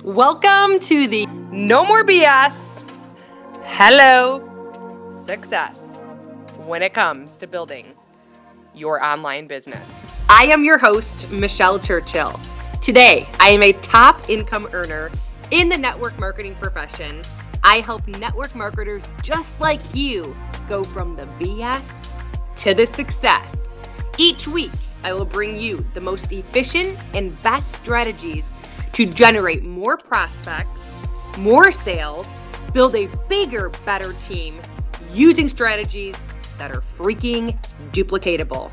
Welcome to the No More BS. Hello, success when it comes to building your online business. I am your host, Michelle Churchill. Today, I am a top income earner in the network marketing profession. I help network marketers just like you go from the BS to the success. Each week, I will bring you the most efficient and best strategies to generate more prospects, more sales, build a bigger, better team using strategies that are freaking duplicatable.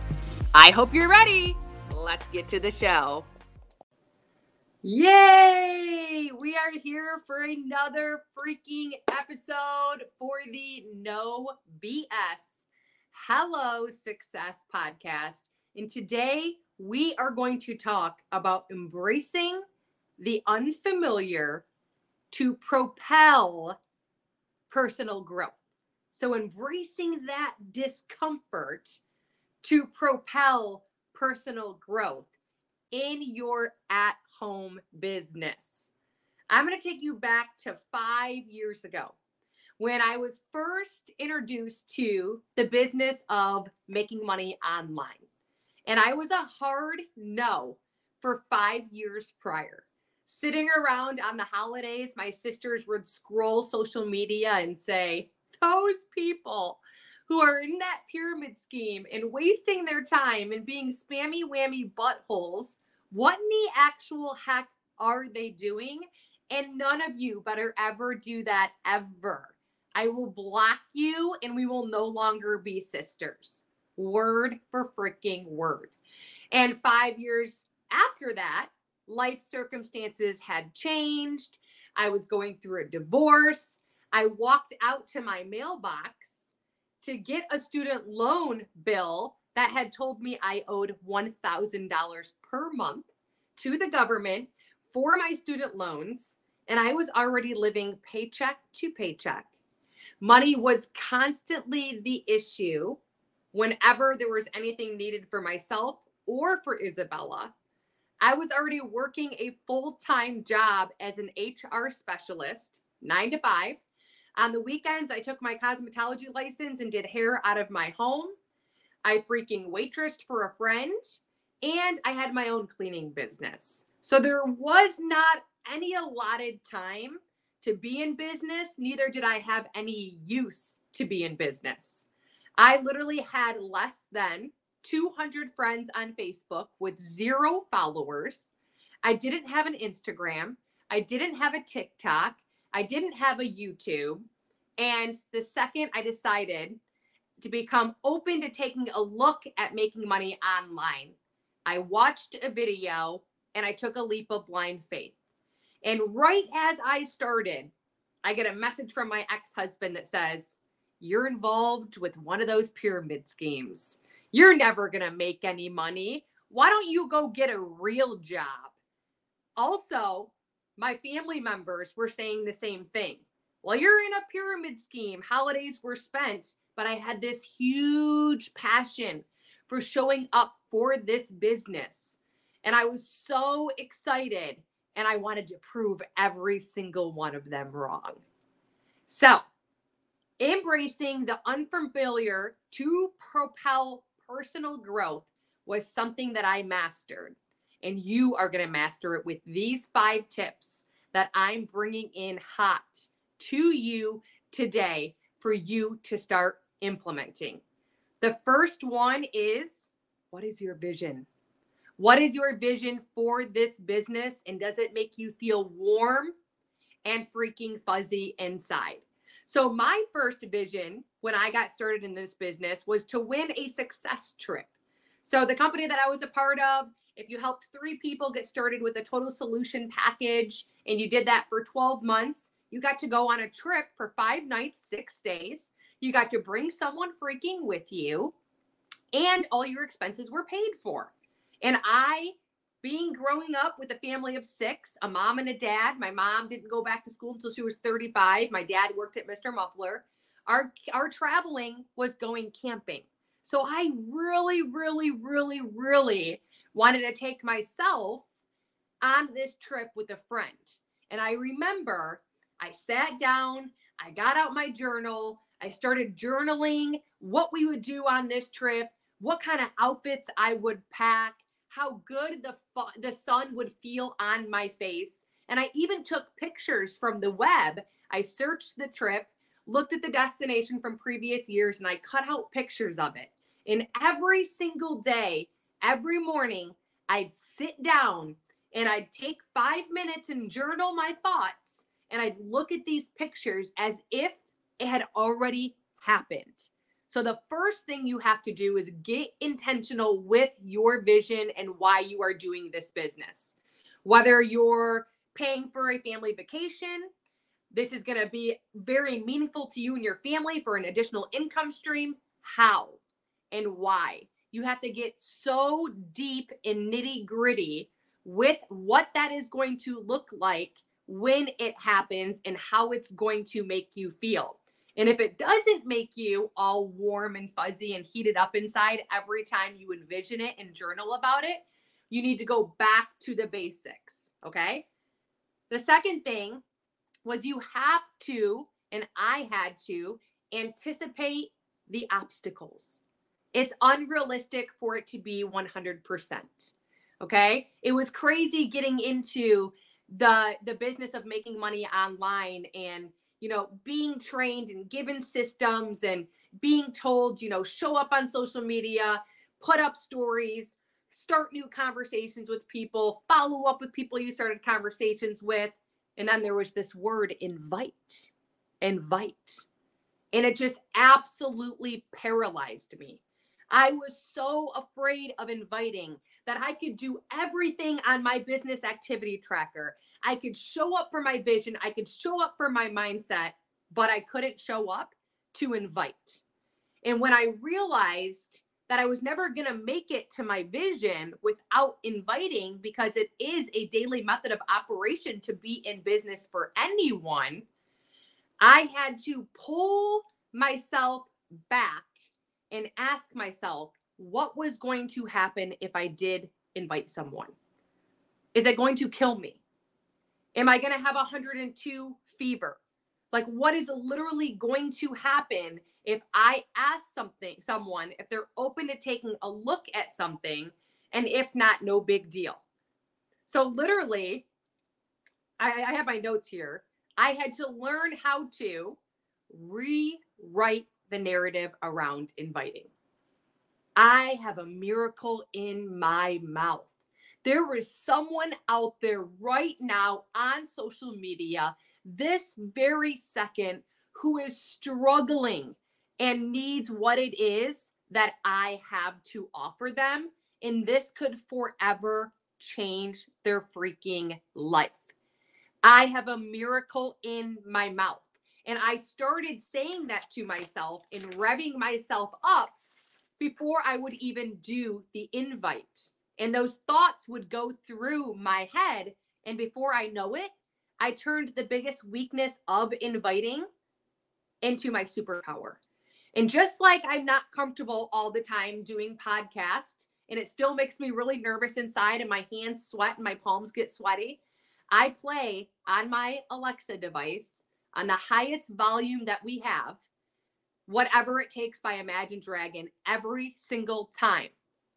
I hope you're ready. Let's get to the show. Yay! We are here for another freaking episode for the No BS Hello Success podcast. And today we are going to talk about embracing the unfamiliar to propel personal growth. So, embracing that discomfort to propel personal growth in your at home business. I'm going to take you back to five years ago when I was first introduced to the business of making money online. And I was a hard no for five years prior. Sitting around on the holidays, my sisters would scroll social media and say, Those people who are in that pyramid scheme and wasting their time and being spammy whammy buttholes, what in the actual heck are they doing? And none of you better ever do that ever. I will block you and we will no longer be sisters. Word for freaking word. And five years after that, life circumstances had changed. I was going through a divorce. I walked out to my mailbox to get a student loan bill that had told me I owed $1,000 per month to the government for my student loans. And I was already living paycheck to paycheck. Money was constantly the issue whenever there was anything needed for myself or for Isabella. I was already working a full time job as an HR specialist, nine to five. On the weekends, I took my cosmetology license and did hair out of my home. I freaking waitressed for a friend and I had my own cleaning business. So there was not any allotted time to be in business, neither did I have any use to be in business. I literally had less than 200 friends on Facebook with zero followers. I didn't have an Instagram. I didn't have a TikTok. I didn't have a YouTube. And the second I decided to become open to taking a look at making money online, I watched a video and I took a leap of blind faith. And right as I started, I get a message from my ex husband that says, You're involved with one of those pyramid schemes. You're never going to make any money. Why don't you go get a real job? Also, my family members were saying the same thing. Well, you're in a pyramid scheme. Holidays were spent, but I had this huge passion for showing up for this business. And I was so excited and I wanted to prove every single one of them wrong. So, embracing the unfamiliar to propel personal growth was something that I mastered. And you are going to master it with these five tips that I'm bringing in hot to you today for you to start implementing. The first one is what is your vision? What is your vision for this business? And does it make you feel warm and freaking fuzzy inside? So, my first vision when I got started in this business was to win a success trip. So, the company that I was a part of, if you helped three people get started with a total solution package and you did that for 12 months, you got to go on a trip for five nights, six days. You got to bring someone freaking with you, and all your expenses were paid for. And I, being growing up with a family of six, a mom and a dad, my mom didn't go back to school until she was 35. My dad worked at Mr. Muffler. Our, our traveling was going camping. So I really, really, really, really wanted to take myself on this trip with a friend. And I remember I sat down, I got out my journal, I started journaling what we would do on this trip, what kind of outfits I would pack, how good the fu- the sun would feel on my face. And I even took pictures from the web. I searched the trip, looked at the destination from previous years, and I cut out pictures of it. And every single day, every morning, I'd sit down and I'd take five minutes and journal my thoughts. And I'd look at these pictures as if it had already happened. So, the first thing you have to do is get intentional with your vision and why you are doing this business. Whether you're paying for a family vacation, this is going to be very meaningful to you and your family for an additional income stream. How and why? You have to get so deep and nitty gritty with what that is going to look like when it happens and how it's going to make you feel. And if it doesn't make you all warm and fuzzy and heated up inside every time you envision it and journal about it, you need to go back to the basics. Okay. The second thing was you have to, and I had to, anticipate the obstacles. It's unrealistic for it to be 100%. Okay? It was crazy getting into the the business of making money online and you know being trained and given systems and being told you know show up on social media put up stories start new conversations with people follow up with people you started conversations with. And then there was this word invite invite. And it just absolutely paralyzed me I was so afraid of inviting that I could do everything on my business activity tracker. I could show up for my vision, I could show up for my mindset, but I couldn't show up to invite. And when I realized that I was never going to make it to my vision without inviting, because it is a daily method of operation to be in business for anyone, I had to pull myself back and ask myself what was going to happen if I did invite someone. Is it going to kill me? Am I going to have 102 fever? Like what is literally going to happen if I ask something someone if they're open to taking a look at something and if not no big deal. So literally I, I have my notes here. I had to learn how to rewrite the narrative around inviting. I have a miracle in my mouth. There is someone out there right now on social media, this very second, who is struggling and needs what it is that I have to offer them. And this could forever change their freaking life. I have a miracle in my mouth. And I started saying that to myself and revving myself up before I would even do the invite. And those thoughts would go through my head. And before I know it, I turned the biggest weakness of inviting into my superpower. And just like I'm not comfortable all the time doing podcast, and it still makes me really nervous inside, and my hands sweat and my palms get sweaty, I play on my Alexa device on the highest volume that we have, whatever it takes by Imagine Dragon every single time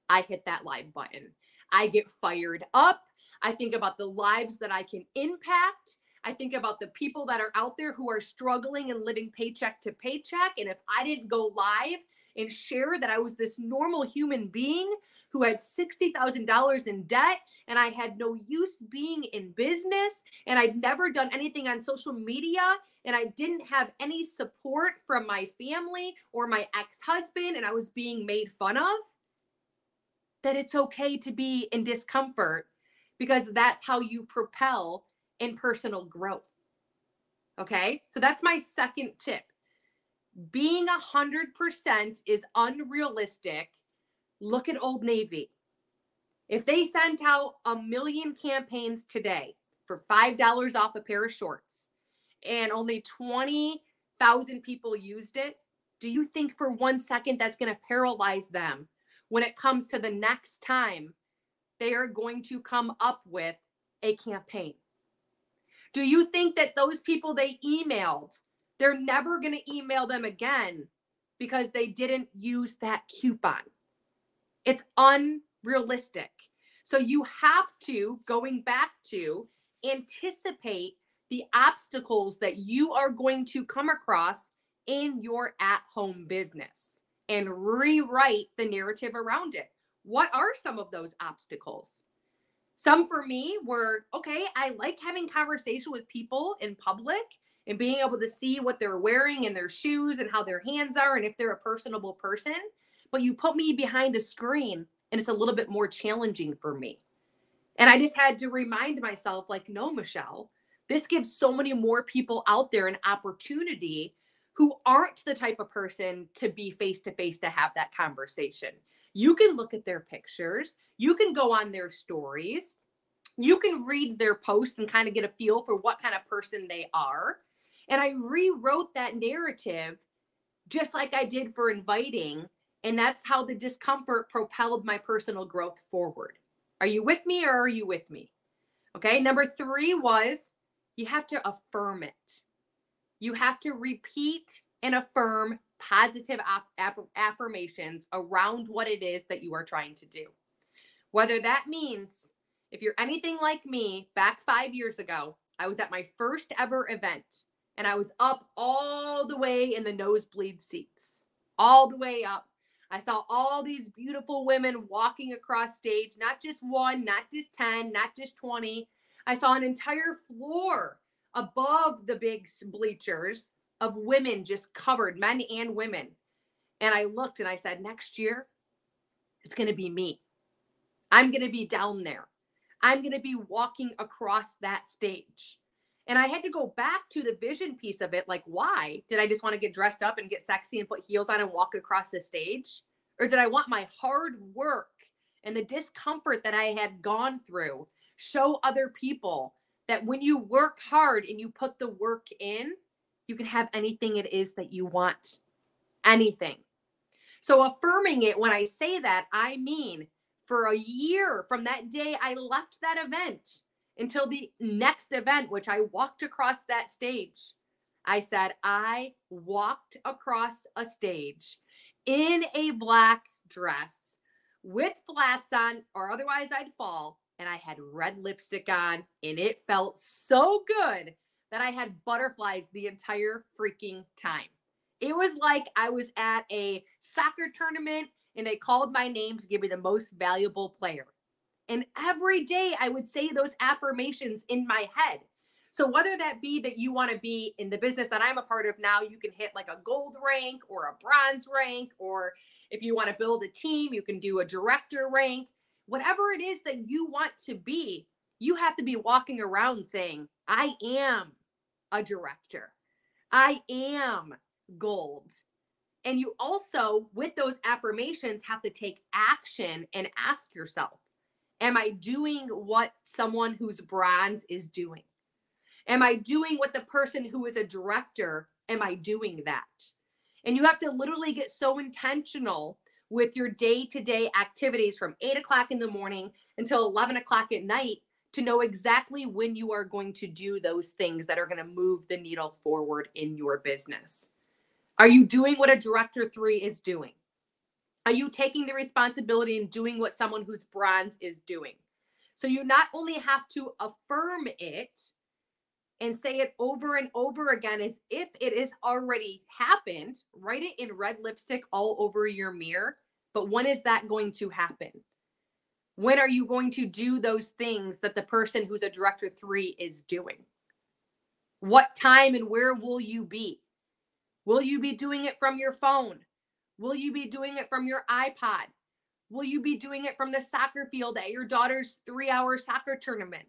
I hit that live button. I get fired up. I think about the lives that I can impact. I think about the people that are out there who are struggling and living paycheck to paycheck. And if I didn't go live and share that I was this normal human being who had $60,000 in debt and I had no use being in business and I'd never done anything on social media and I didn't have any support from my family or my ex husband and I was being made fun of, that it's okay to be in discomfort because that's how you propel in personal growth. Okay, so that's my second tip. Being a hundred percent is unrealistic. Look at Old Navy. If they sent out a million campaigns today for $5 off a pair of shorts, and only 20,000 people used it, do you think for one second that's going to paralyze them when it comes to the next time they are going to come up with a campaign? Do you think that those people they emailed, they're never going to email them again because they didn't use that coupon? It's unrealistic. So you have to, going back to, anticipate the obstacles that you are going to come across in your at home business and rewrite the narrative around it. What are some of those obstacles? Some for me were okay, I like having conversation with people in public and being able to see what they're wearing and their shoes and how their hands are and if they're a personable person. But you put me behind a screen and it's a little bit more challenging for me. And I just had to remind myself like, no, Michelle, this gives so many more people out there an opportunity who aren't the type of person to be face to face to have that conversation. You can look at their pictures, you can go on their stories, you can read their posts and kind of get a feel for what kind of person they are. And I rewrote that narrative just like I did for inviting. And that's how the discomfort propelled my personal growth forward. Are you with me or are you with me? Okay. Number three was you have to affirm it. You have to repeat and affirm positive affirmations around what it is that you are trying to do. Whether that means, if you're anything like me, back five years ago, I was at my first ever event and I was up all the way in the nosebleed seats, all the way up. I saw all these beautiful women walking across stage, not just one, not just 10, not just 20. I saw an entire floor above the big bleachers of women just covered, men and women. And I looked and I said, next year, it's going to be me. I'm going to be down there. I'm going to be walking across that stage. And I had to go back to the vision piece of it. Like, why? Did I just want to get dressed up and get sexy and put heels on and walk across the stage? Or did I want my hard work and the discomfort that I had gone through show other people that when you work hard and you put the work in, you can have anything it is that you want. Anything. So, affirming it, when I say that, I mean for a year from that day I left that event until the next event, which I walked across that stage. I said, I walked across a stage in a black dress with flats on, or otherwise I'd fall and I had red lipstick on, and it felt so good that I had butterflies the entire freaking time. It was like I was at a soccer tournament and they called my name to give me the most valuable player. And every day I would say those affirmations in my head. So, whether that be that you want to be in the business that I'm a part of now, you can hit like a gold rank or a bronze rank, or if you want to build a team, you can do a director rank whatever it is that you want to be, you have to be walking around saying, I am a director. I am gold. And you also, with those affirmations, have to take action and ask yourself, Am I doing what someone who's bronze is doing? Am I doing what the person who is a director, am I doing that? And you have to literally get so intentional with your day to day activities from eight o'clock in the morning until 11 o'clock at night to know exactly when you are going to do those things that are going to move the needle forward in your business. Are you doing what a director three is doing? Are you taking the responsibility and doing what someone who's bronze is doing? So you not only have to affirm it and say it over and over again as if it has already happened, write it in red lipstick all over your mirror but when is that going to happen? When are you going to do those things that the person who's a director three is doing? What time and where will you be? Will you be doing it from your phone? Will you be doing it from your iPod? Will you be doing it from the soccer field at your daughter's three hour soccer tournament?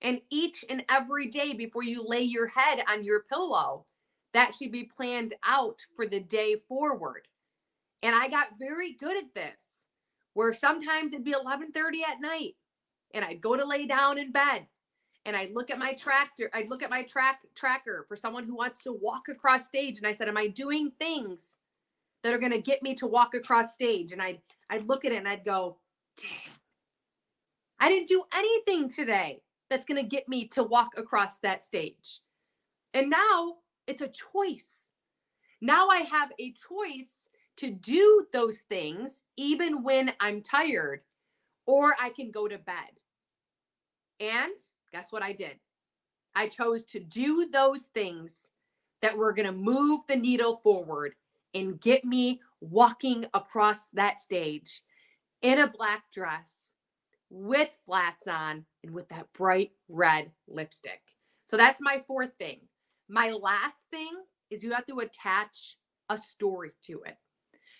And each and every day before you lay your head on your pillow, that should be planned out for the day forward. And I got very good at this, where sometimes it'd be 11:30 at night and I'd go to lay down in bed and I'd look at my tractor, I'd look at my track tracker for someone who wants to walk across stage and I said, "Am I doing things that are going to get me to walk across stage?" And I'd I'd look at it and I'd go, "Damn. I didn't do anything today that's going to get me to walk across that stage. And now it's a choice. Now I have a choice to do those things even when I'm tired, or I can go to bed. And guess what I did? I chose to do those things that were going to move the needle forward and get me walking across that stage in a black dress with flats on and with that bright red lipstick. So that's my fourth thing. My last thing is you have to attach a story to it.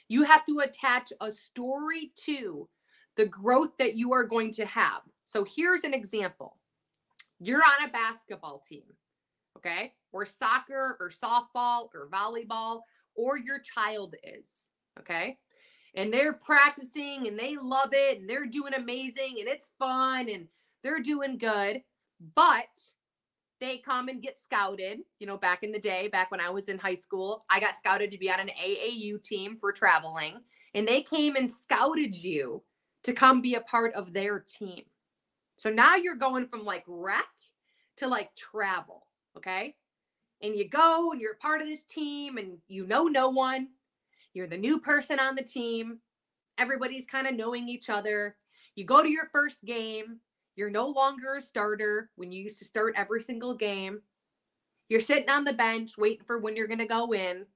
You have to attach a story to the growth that you are going to have. So here's an example you're on a basketball team, okay, or soccer or softball or volleyball, or your child is, okay, and they're practicing and they love it and they're doing amazing and it's fun and they're doing good, but they come and get scouted. You know, back in the day, back when I was in high school, I got scouted to be on an AAU team for traveling, and they came and scouted you to come be a part of their team. So now you're going from like rec to like travel, okay? And you go and you're part of this team and you know no one. You're the new person on the team. Everybody's kind of knowing each other. You go to your first game. You're no longer a starter when you used to start every single game. You're sitting on the bench waiting for when you're going to go in.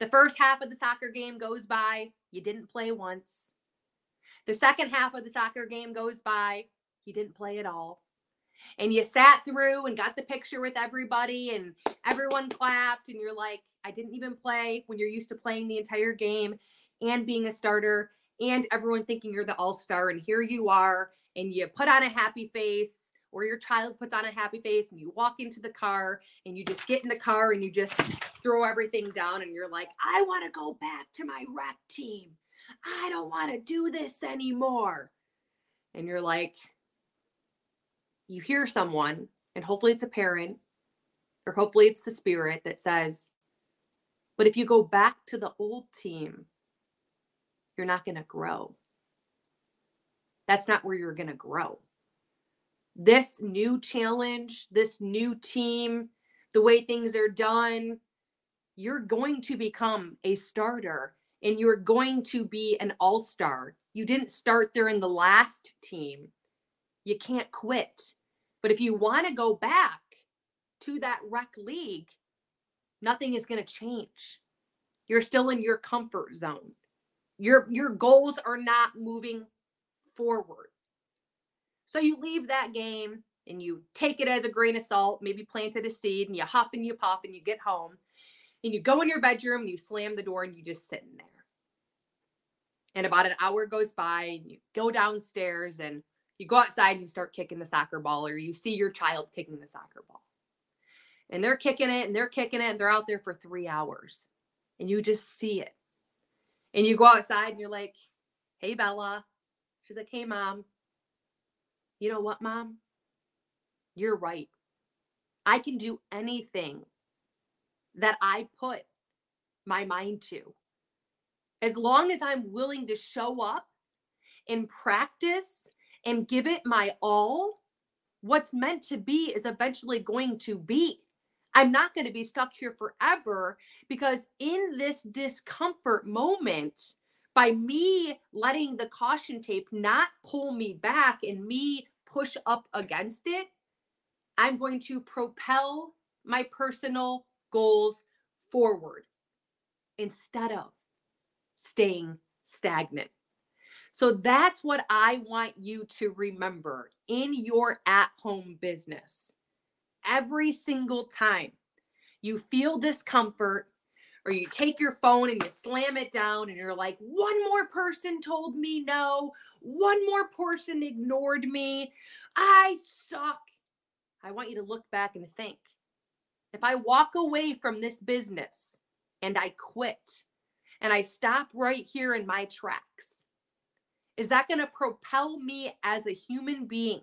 The first half of the soccer game goes by. You didn't play once. The second half of the soccer game goes by. You didn't play at all. And you sat through and got the picture with everybody, and everyone clapped. And you're like, I didn't even play when you're used to playing the entire game and being a starter, and everyone thinking you're the all star. And here you are, and you put on a happy face, or your child puts on a happy face, and you walk into the car, and you just get in the car and you just throw everything down, and you're like, I want to go back to my rec team. I don't want to do this anymore. And you're like, you hear someone, and hopefully it's a parent, or hopefully it's the spirit that says, but if you go back to the old team, you're not going to grow. That's not where you're going to grow. This new challenge, this new team, the way things are done, you're going to become a starter and you're going to be an all star. You didn't start there in the last team. You can't quit. But if you want to go back to that rec league, nothing is going to change. You're still in your comfort zone. Your your goals are not moving forward. So you leave that game and you take it as a grain of salt, maybe planted a seed and you huff and you pop and you get home and you go in your bedroom and you slam the door and you just sit in there. And about an hour goes by and you go downstairs and you go outside and you start kicking the soccer ball or you see your child kicking the soccer ball. And they're kicking it and they're kicking it and they're out there for 3 hours. And you just see it. And you go outside and you're like, "Hey Bella." She's like, "Hey mom." You know what, mom? You're right. I can do anything that I put my mind to. As long as I'm willing to show up and practice and give it my all, what's meant to be is eventually going to be. I'm not going to be stuck here forever because in this discomfort moment, by me letting the caution tape not pull me back and me push up against it, I'm going to propel my personal goals forward instead of staying stagnant. So that's what I want you to remember in your at home business. Every single time you feel discomfort, or you take your phone and you slam it down, and you're like, one more person told me no, one more person ignored me, I suck. I want you to look back and think if I walk away from this business and I quit and I stop right here in my tracks, is that going to propel me as a human being,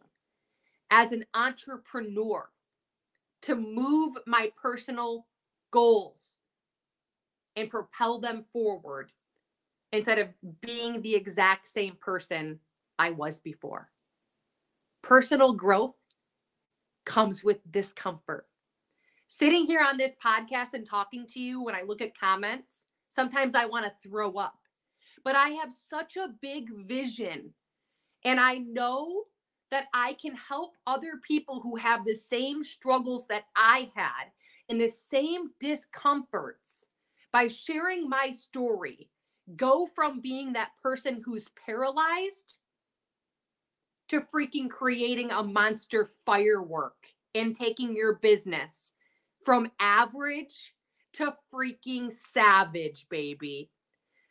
as an entrepreneur, to move my personal goals and propel them forward instead of being the exact same person I was before? Personal growth comes with discomfort. Sitting here on this podcast and talking to you, when I look at comments, sometimes I want to throw up. But I have such a big vision, and I know that I can help other people who have the same struggles that I had and the same discomforts by sharing my story. Go from being that person who's paralyzed to freaking creating a monster firework and taking your business from average to freaking savage, baby.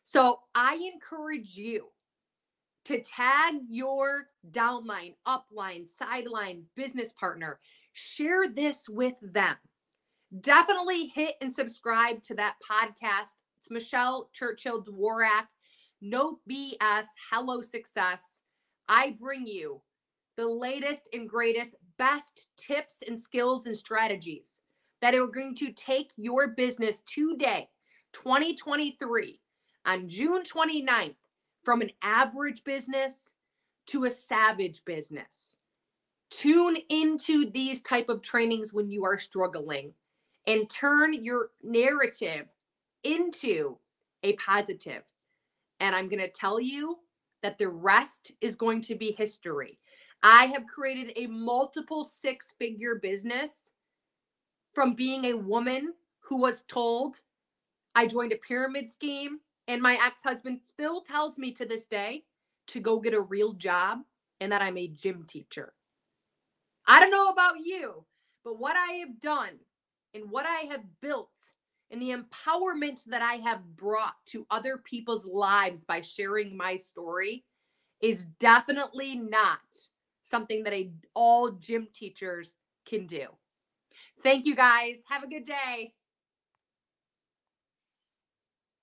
So I encourage you to tag your downline, upline, sideline business partner. Share this with them. Definitely hit and subscribe to that podcast. It's Michelle Churchill Dworak. No BS. Hello, success. I bring you the latest and greatest, best tips and skills and strategies that are going to take your business today, 2023, on June 29th, from an average business to a savage business. Tune into these type of trainings when you are struggling and turn your narrative into a positive. And I'm going to tell you that the rest is going to be history. I have created a multiple six figure business from being a woman who was told I joined a pyramid scheme. And my ex husband still tells me to this day to go get a real job and that I'm a gym teacher. I don't know about you, but what I have done and what I have built and the empowerment that I have brought to other people's lives by sharing my story is definitely not something that a all gym teachers can do. Thank you guys. Have a good day.